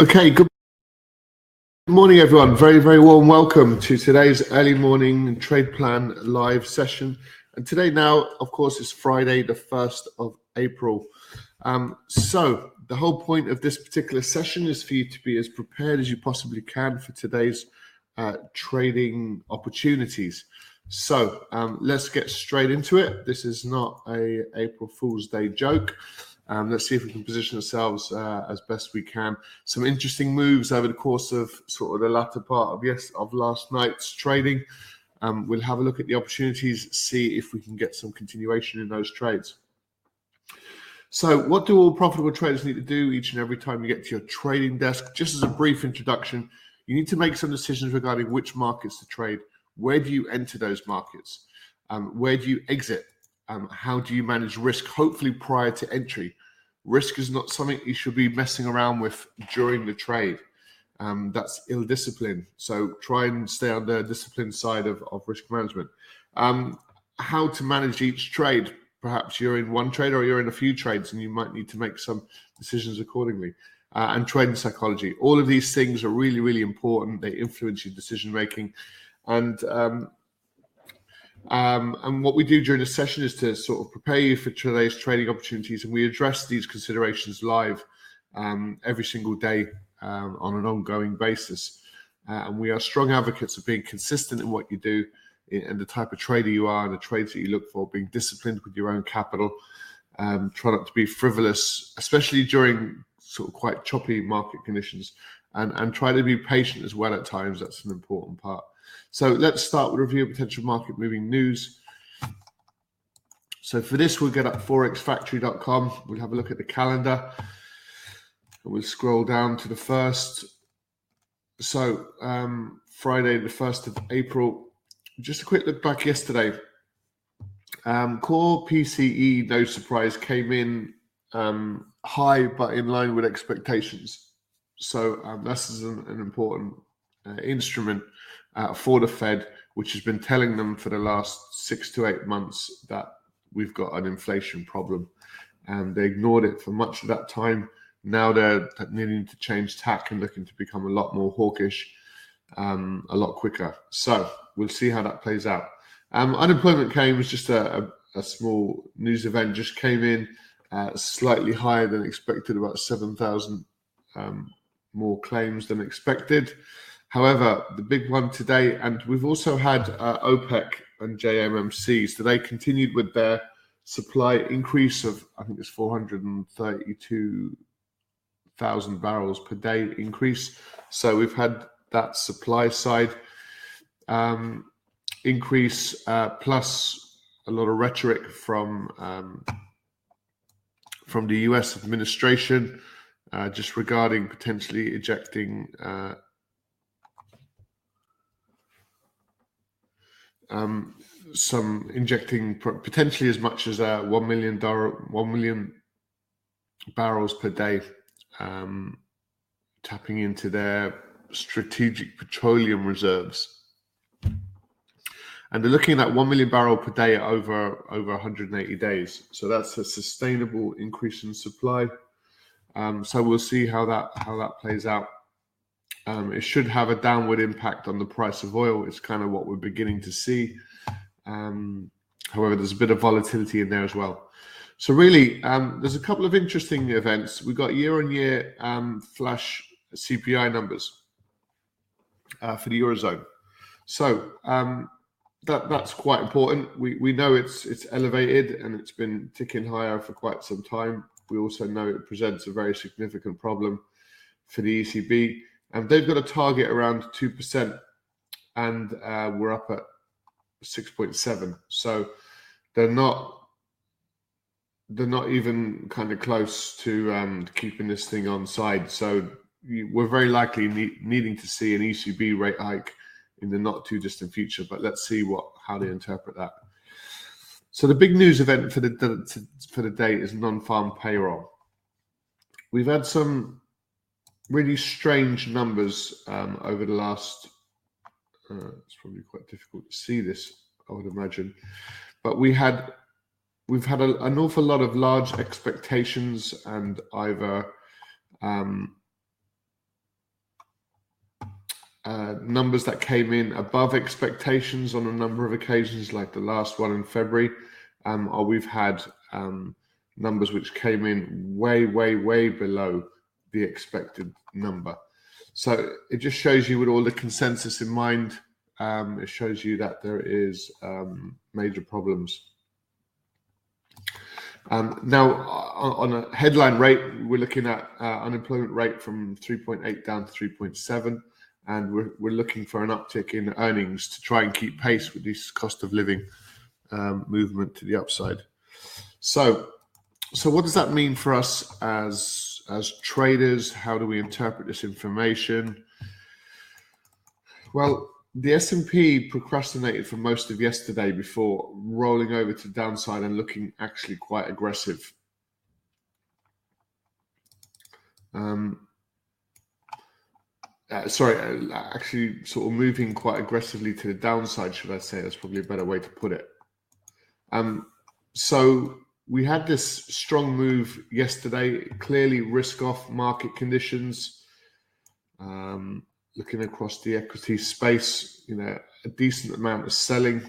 Okay, good morning, everyone. Very, very warm welcome to today's early morning trade plan live session. And today, now, of course, is Friday, the 1st of April. Um, so, the whole point of this particular session is for you to be as prepared as you possibly can for today's uh, trading opportunities. So, um, let's get straight into it. This is not a April Fool's Day joke. Um, let's see if we can position ourselves uh, as best we can. Some interesting moves over the course of sort of the latter part of yes of last night's trading. Um, we'll have a look at the opportunities, see if we can get some continuation in those trades. So, what do all profitable traders need to do each and every time you get to your trading desk? Just as a brief introduction, you need to make some decisions regarding which markets to trade. Where do you enter those markets? Um, where do you exit? Um, how do you manage risk? Hopefully, prior to entry. Risk is not something you should be messing around with during the trade. Um, that's ill discipline. So try and stay on the discipline side of, of risk management. Um, how to manage each trade. Perhaps you're in one trade or you're in a few trades and you might need to make some decisions accordingly. Uh, and trading psychology. All of these things are really, really important. They influence your decision making. And um, um, and what we do during the session is to sort of prepare you for today's trading opportunities, and we address these considerations live um, every single day um, on an ongoing basis. Uh, and we are strong advocates of being consistent in what you do and the type of trader you are and the trades that you look for, being disciplined with your own capital, um, try not to be frivolous, especially during sort of quite choppy market conditions, and, and try to be patient as well at times. That's an important part. So let's start with review of potential market moving news. So for this, we'll get up forexfactory.com. We'll have a look at the calendar. And we'll scroll down to the first. So um, Friday, the 1st of April. Just a quick look back yesterday. Um, core PCE, no surprise, came in um, high but in line with expectations. So um, this is an, an important uh, instrument uh, for the Fed, which has been telling them for the last six to eight months that we've got an inflation problem. And they ignored it for much of that time. Now they're needing to change tack and looking to become a lot more hawkish um, a lot quicker. So we'll see how that plays out. Um, unemployment came was just a, a, a, small news event, just came in uh, slightly higher than expected, about 7,000 um, more claims than expected. However, the big one today, and we've also had uh, OPEC and JMMC, so they continued with their supply increase of, I think it's 432,000 barrels per day increase. So we've had that supply side um, increase, uh, plus a lot of rhetoric from um, from the U.S. administration uh, just regarding potentially ejecting um, some injecting potentially as much as uh, one million dollar, one million barrels per day, um, tapping into their strategic petroleum reserves. And they're looking at one million barrel per day over over 180 days. So that's a sustainable increase in supply. Um, so we'll see how that how that plays out. Um, it should have a downward impact on the price of oil. It's kind of what we're beginning to see. Um, however, there's a bit of volatility in there as well. So really, um, there's a couple of interesting events. We've got year-on-year um, flash CPI numbers uh, for the eurozone. So um, that that's quite important. We we know it's it's elevated and it's been ticking higher for quite some time. We also know it presents a very significant problem for the ECB. And they've got a target around 2%, and uh, we're up at 6.7. So they're not they're not even kind of close to um, keeping this thing on side. So we're very likely ne- needing to see an ECB rate hike in the not too distant future. But let's see what how they interpret that. So the big news event for the for the day is non-farm payroll. We've had some really strange numbers um, over the last. Uh, it's probably quite difficult to see this, I would imagine, but we had we've had a, an awful lot of large expectations and either um, uh, numbers that came in above expectations on a number of occasions, like the last one in February, um, or we've had um, numbers which came in way, way, way below the expected number. So it just shows you with all the consensus in mind, um, it shows you that there is um, major problems. Um, now, on a headline rate, we're looking at uh, unemployment rate from 3.8 down to 3.7, and we're, we're looking for an uptick in earnings to try and keep pace with this cost of living um, movement to the upside. So, so what does that mean for us as as traders? How do we interpret this information? Well, the S&P procrastinated for most of yesterday before rolling over to downside and looking actually quite aggressive. Um, uh, sorry, uh, actually sort of moving quite aggressively to the downside, should I say? That's probably a better way to put it. Um, so we had this strong move yesterday, clearly risk off market conditions. Um, looking across the equity space, you know, a decent amount of selling.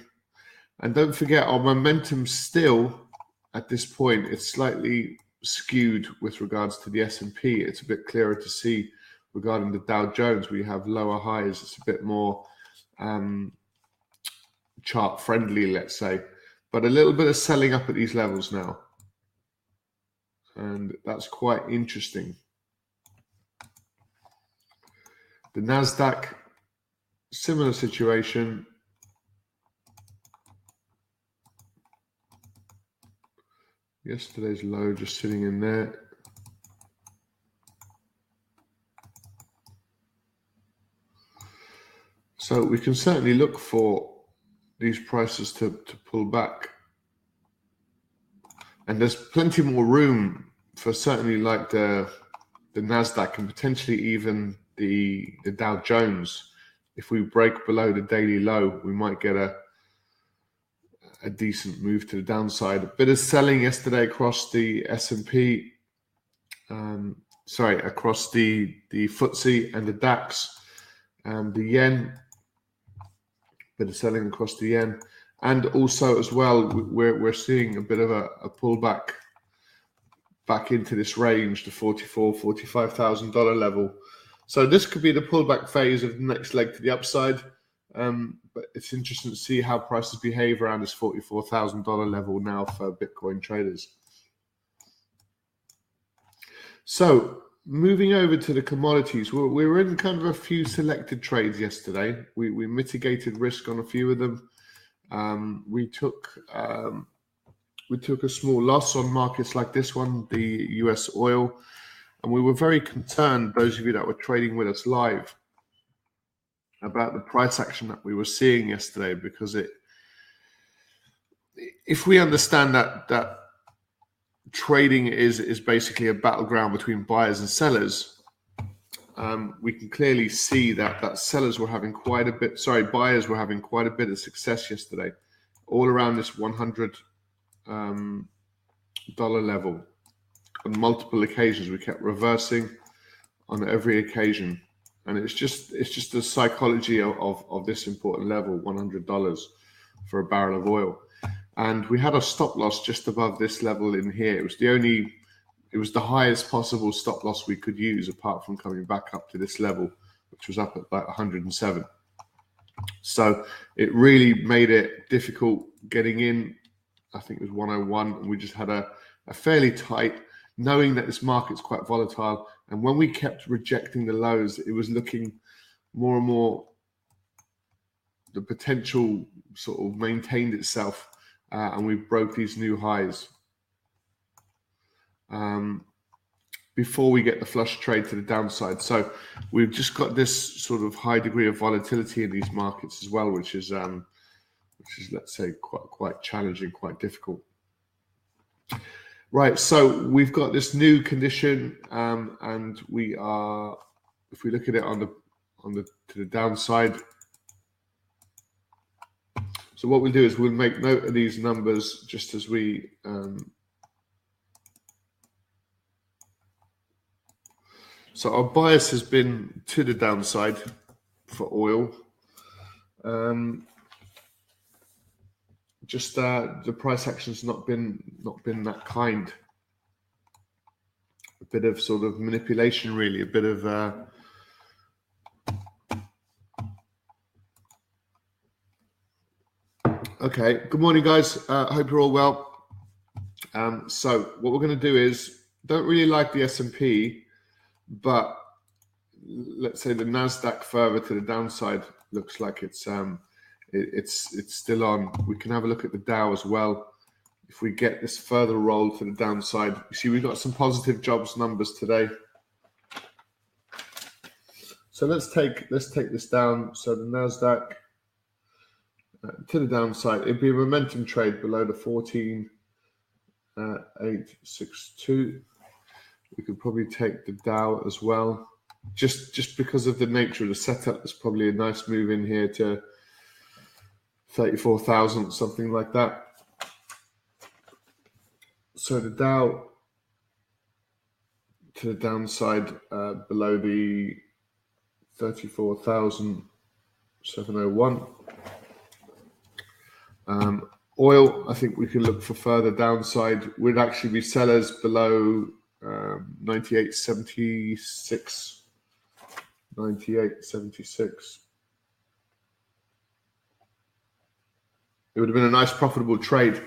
And don't forget, our momentum still at this point it's slightly skewed with regards to the S&P. It's a bit clearer to see regarding the Dow Jones. We have lower highs. It's a bit more um, chart friendly, let's say, but a little bit of selling up at these levels now. And that's quite interesting. The Nasdaq, similar situation. Yesterday's low just sitting in there. So we can certainly look for these prices to, to pull back. And there's plenty more room for certainly like the the Nasdaq and potentially even the the Dow Jones, if we break below the daily low, we might get a a decent move to the downside. A bit of selling yesterday across the S and P, um, sorry, across the the FTSE and the DAX, and the yen. Bit of selling across the yen, and also as well, we're we're seeing a bit of a, a pullback back into this range, the forty-four, forty-five thousand dollar level. So this could be the pullback phase of the next leg to the upside. Um, but it's interesting to see how prices behave around this forty-four thousand dollar level now for Bitcoin traders. So moving over to the commodities, we were in kind of a few selected trades yesterday. We, we mitigated risk on a few of them. Um, we took um, we took a small loss on markets like this one, the U.S. oil. And we were very concerned, those of you that were trading with us live, about the price action that we were seeing yesterday because it if we understand that that trading is is basically a battleground between buyers and sellers. Um, we can clearly see that that sellers were having quite a bit sorry buyers were having quite a bit of success yesterday all around this 100 um, dollar level. On multiple occasions. We kept reversing on every occasion, and it's just it's just the psychology of, of, of this important level, one hundred dollars for a barrel of oil, and we had a stop loss just above this level in here. It was the only, it was the highest possible stop loss we could use, apart from coming back up to this level, which was up at and seven. So it really made it difficult getting in. I think it was 101, and we just had a, a fairly tight knowing that this market's quite volatile. And when we kept rejecting the lows, it was looking more and more the potential sort of maintained itself, uh, and we broke these new highs. Um, before we get the flush trade to the downside. So we've just got this sort of high degree of volatility in these markets as well, which is um, which is let's say quite quite challenging, quite difficult. Right, so we've got this new condition, um, and we are, if we look at it on the on the to the downside, So what we'll do is we'll make note of these numbers just as we um, so our bias has been to the downside for oil. Um, just uh, the price action's not been not been that kind. A bit of sort of manipulation, really. A bit of uh, okay. Good morning, guys. Uh, hope you're all well. Um, so what we're going to do is don't really like the S and P, but let's say the Nasdaq further to the downside looks like it's um, it, it's it's still on. We can have a look at the Dow as well. If we get this further roll to the downside, you see we've got some positive jobs numbers today. So let's take let's take this down. So the Nasdaq to the downside, it'd be a momentum trade below the 14 uh, 862. We could probably take the Dow as well just just because of the nature of the setup, there's probably a nice move in here to 34,000, something like that. So the Dow to the downside uh, below the 34,701. Um, oil, I think we can look for further downside. We'd actually be sellers below um, 98.76. 98.76. It would have been a nice profitable trade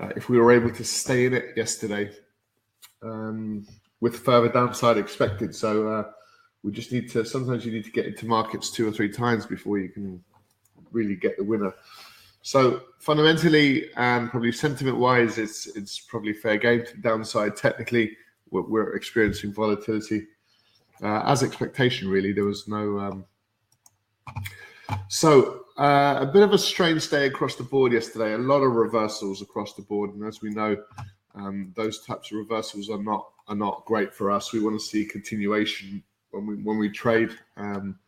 uh, if we were able to stay in it yesterday um, with further downside expected. So uh, we just need to, sometimes you need to get into markets two or three times before you can really get the winner. So fundamentally and probably sentiment wise, it's it's probably fair game to the downside. Technically, we're, we're experiencing volatility uh, as expectation. Really, there was no. Um... So uh, a bit of a strange day across the board yesterday. A lot of reversals across the board, and as we know, um, those types of reversals are not are not great for us. We want to see continuation when we when we trade. Um,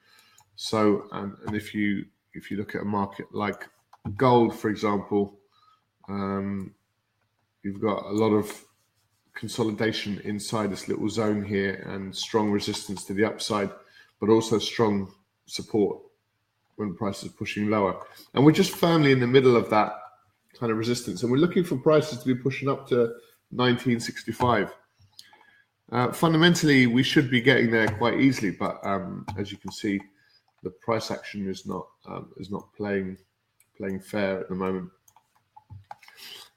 so, and, and if you if you look at a market like gold, for example, um, you've got a lot of consolidation inside this little zone here and strong resistance to the upside, but also strong support when prices are pushing lower. And we're just firmly in the middle of that kind of resistance. And we're looking for prices to be pushing up to 1965. Uh, fundamentally, we should be getting there quite easily, but um, as you can see, the price action is not um, is not playing playing fair at the moment.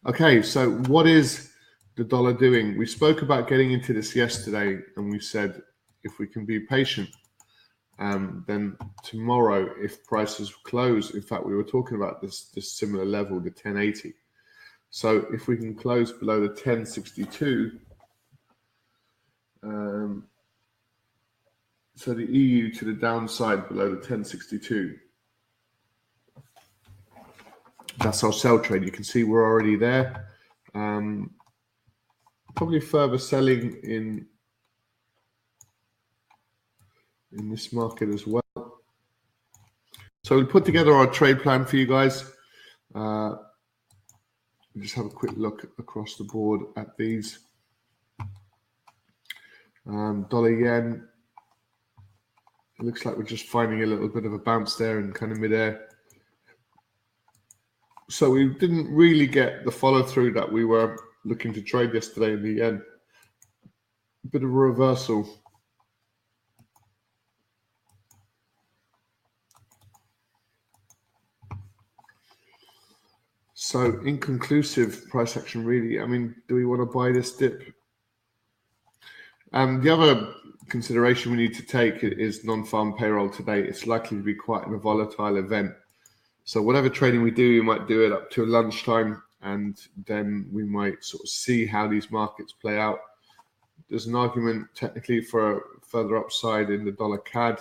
Okay, so what is the dollar doing? We spoke about getting into this yesterday, and we said if we can be patient, um, then tomorrow, if prices close, in fact, we were talking about this this similar level, the 1080. So if we can close below the 1062, um, so the EU to the downside below the 1062. That's our sell trade. You can see we're already there. Um, probably further selling in in this market as well. So we put together our trade plan for you guys. Uh, just have a quick look across the board at these. Um, dollar yen. It looks like we're just finding a little bit of a bounce there in kind of midair. So we didn't really get the follow through that we were looking to trade yesterday in the end. A bit of a reversal. So inconclusive price action, really. I mean, do we want to buy this dip? Um, the other consideration we need to take is non-farm payroll today. It's likely to be quite a volatile event. So whatever trading we do, we might do it up to lunchtime and then we might sort of see how these markets play out. There's an argument technically for a further upside in the dollar CAD.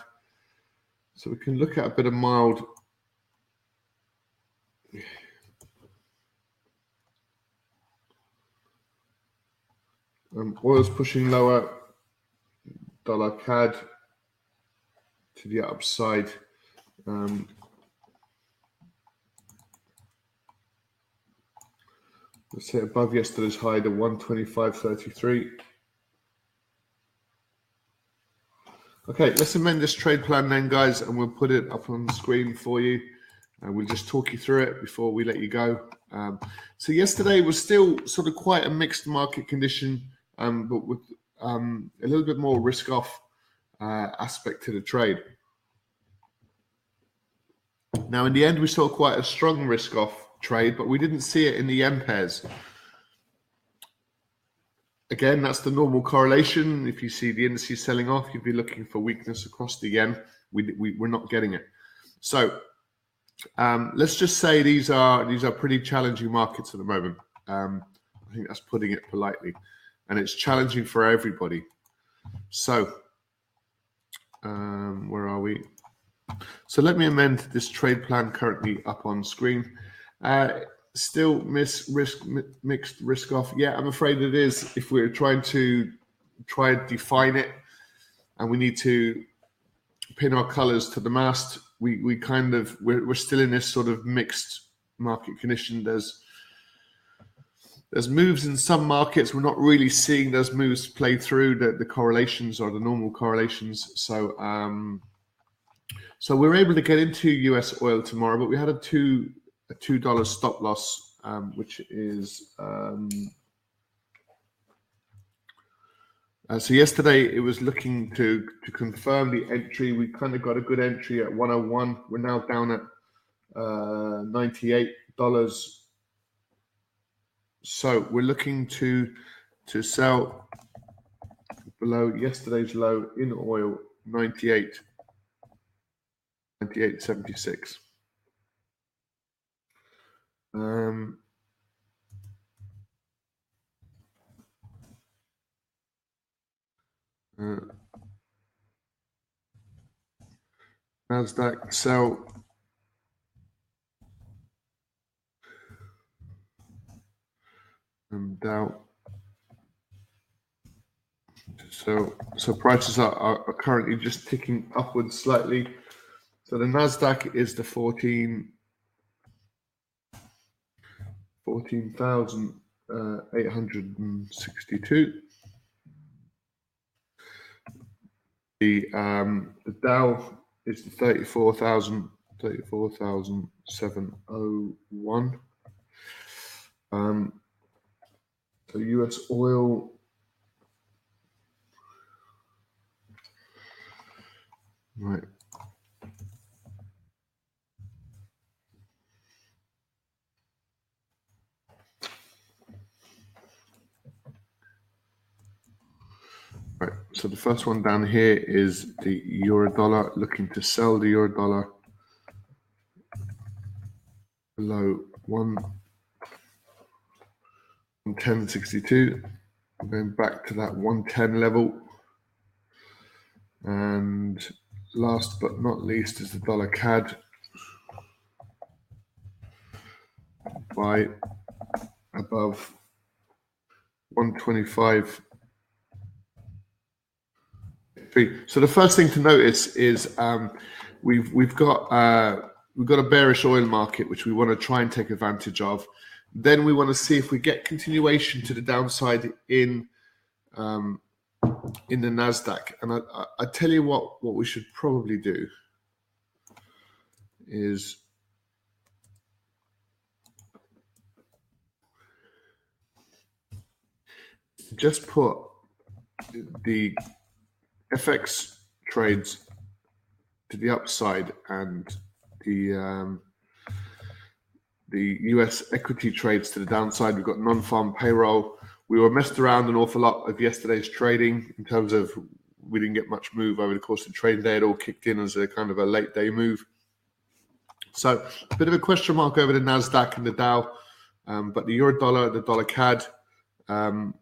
So we can look at a bit of mild um, oil's pushing lower, dollar CAD to the upside. Um, Let's say above yesterday's high, the 125.33. Okay, let's amend this trade plan then, guys, and we'll put it up on the screen for you. And we'll just talk you through it before we let you go. Um, so yesterday was still sort of quite a mixed market condition, um, but with um, a little bit more risk-off uh, aspect to the trade. Now, in the end, we saw quite a strong risk-off trade, but we didn't see it in the yen pairs. Again, that's the normal correlation. If you see the indices selling off, you'd be looking for weakness across the yen. We, we, we're not getting it. So um, let's just say these are these are pretty challenging markets at the moment. Um, I think that's putting it politely, and it's challenging for everybody. So um, where are we? So let me amend this trade plan currently up on screen. Uh, still miss risk mixed risk off. Yeah, I'm afraid it is. If we're trying to try and define it, and we need to pin our colours to the mast, we we kind of we're, we're still in this sort of mixed market condition. There's there's moves in some markets. We're not really seeing those moves play through the, the correlations or the normal correlations. So um, so we're able to get into US oil tomorrow, but we had a two a two dollar stop loss, um, which is um, uh, so yesterday it was looking to to confirm the entry. We kind of got a good entry at 101. We're now down at uh, 98 dollars. So we're looking to to sell below yesterday's low in oil 98 98.76. Um, uh, Nasdaq sell and Dow. So, so prices are, are, currently just ticking upwards slightly. So the Nasdaq is the 14 14,862. The, um, the Dow is the 34,000, 34,701. Um, so US oil right Right. So the first one down here is the euro dollar looking to sell the euro dollar below one ten sixty two. Going back to that 110 level. And last but not least is the dollar CAD by above 125 so the first thing to notice is um, we've we've got uh, we've got a bearish oil market which we want to try and take advantage of. Then we want to see if we get continuation to the downside in um, in the Nasdaq. And I, I, I tell you what, what we should probably do is just put the FX trades to the upside and the um, the US equity trades to the downside. We've got non-farm payroll. We were messed around an awful lot of yesterday's trading in terms of we didn't get much move over the course of the trading day. It all kicked in as a kind of a late day move. So a bit of a question mark over the Nasdaq and the Dow, um, but the euro dollar, the dollar CAD, um,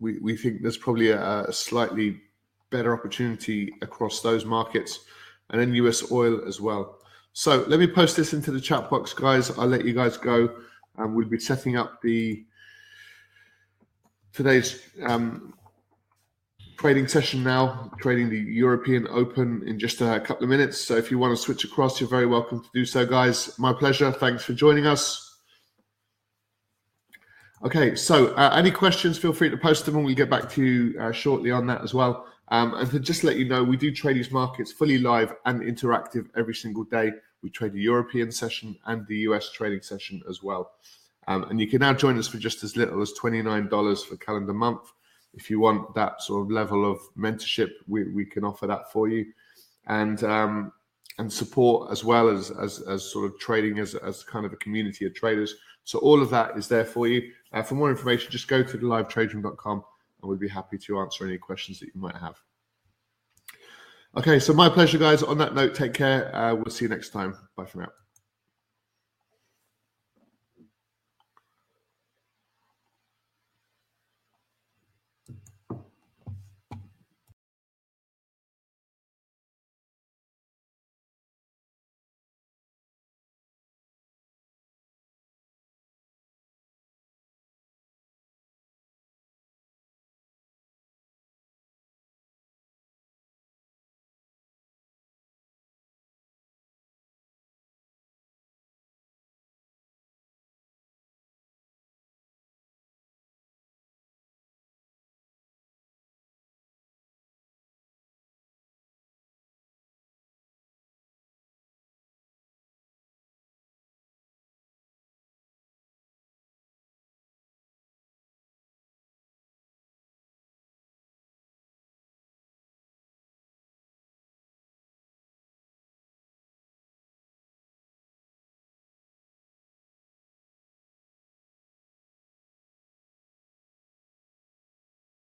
we, we think there's probably a, a slightly better opportunity across those markets and then US oil as well. So let me post this into the chat box, guys. I'll let you guys go. And we'll be setting up the today's um, trading session now, trading the European Open in just a couple of minutes. So if you want to switch across, you're very welcome to do so, guys. My pleasure. Thanks for joining us. Okay, so uh, any questions, feel free to post them and we'll get back to you uh, shortly on that as well. Um, and to just let you know, we do trade these markets fully live and interactive every single day. We trade the European session and the US trading session as well. Um, and you can now join us for just as little as $29 for calendar month. If you want that sort of level of mentorship, we, we can offer that for you. And um, and support as well as as, as sort of trading as, as kind of a community of traders. So all of that is there for you. Uh, for more information, just go to the livetraderoom.com and we'll be happy to answer any questions that you might have. Okay, so my pleasure, guys. On that note, take care. Uh, we'll see you next time. Bye for now.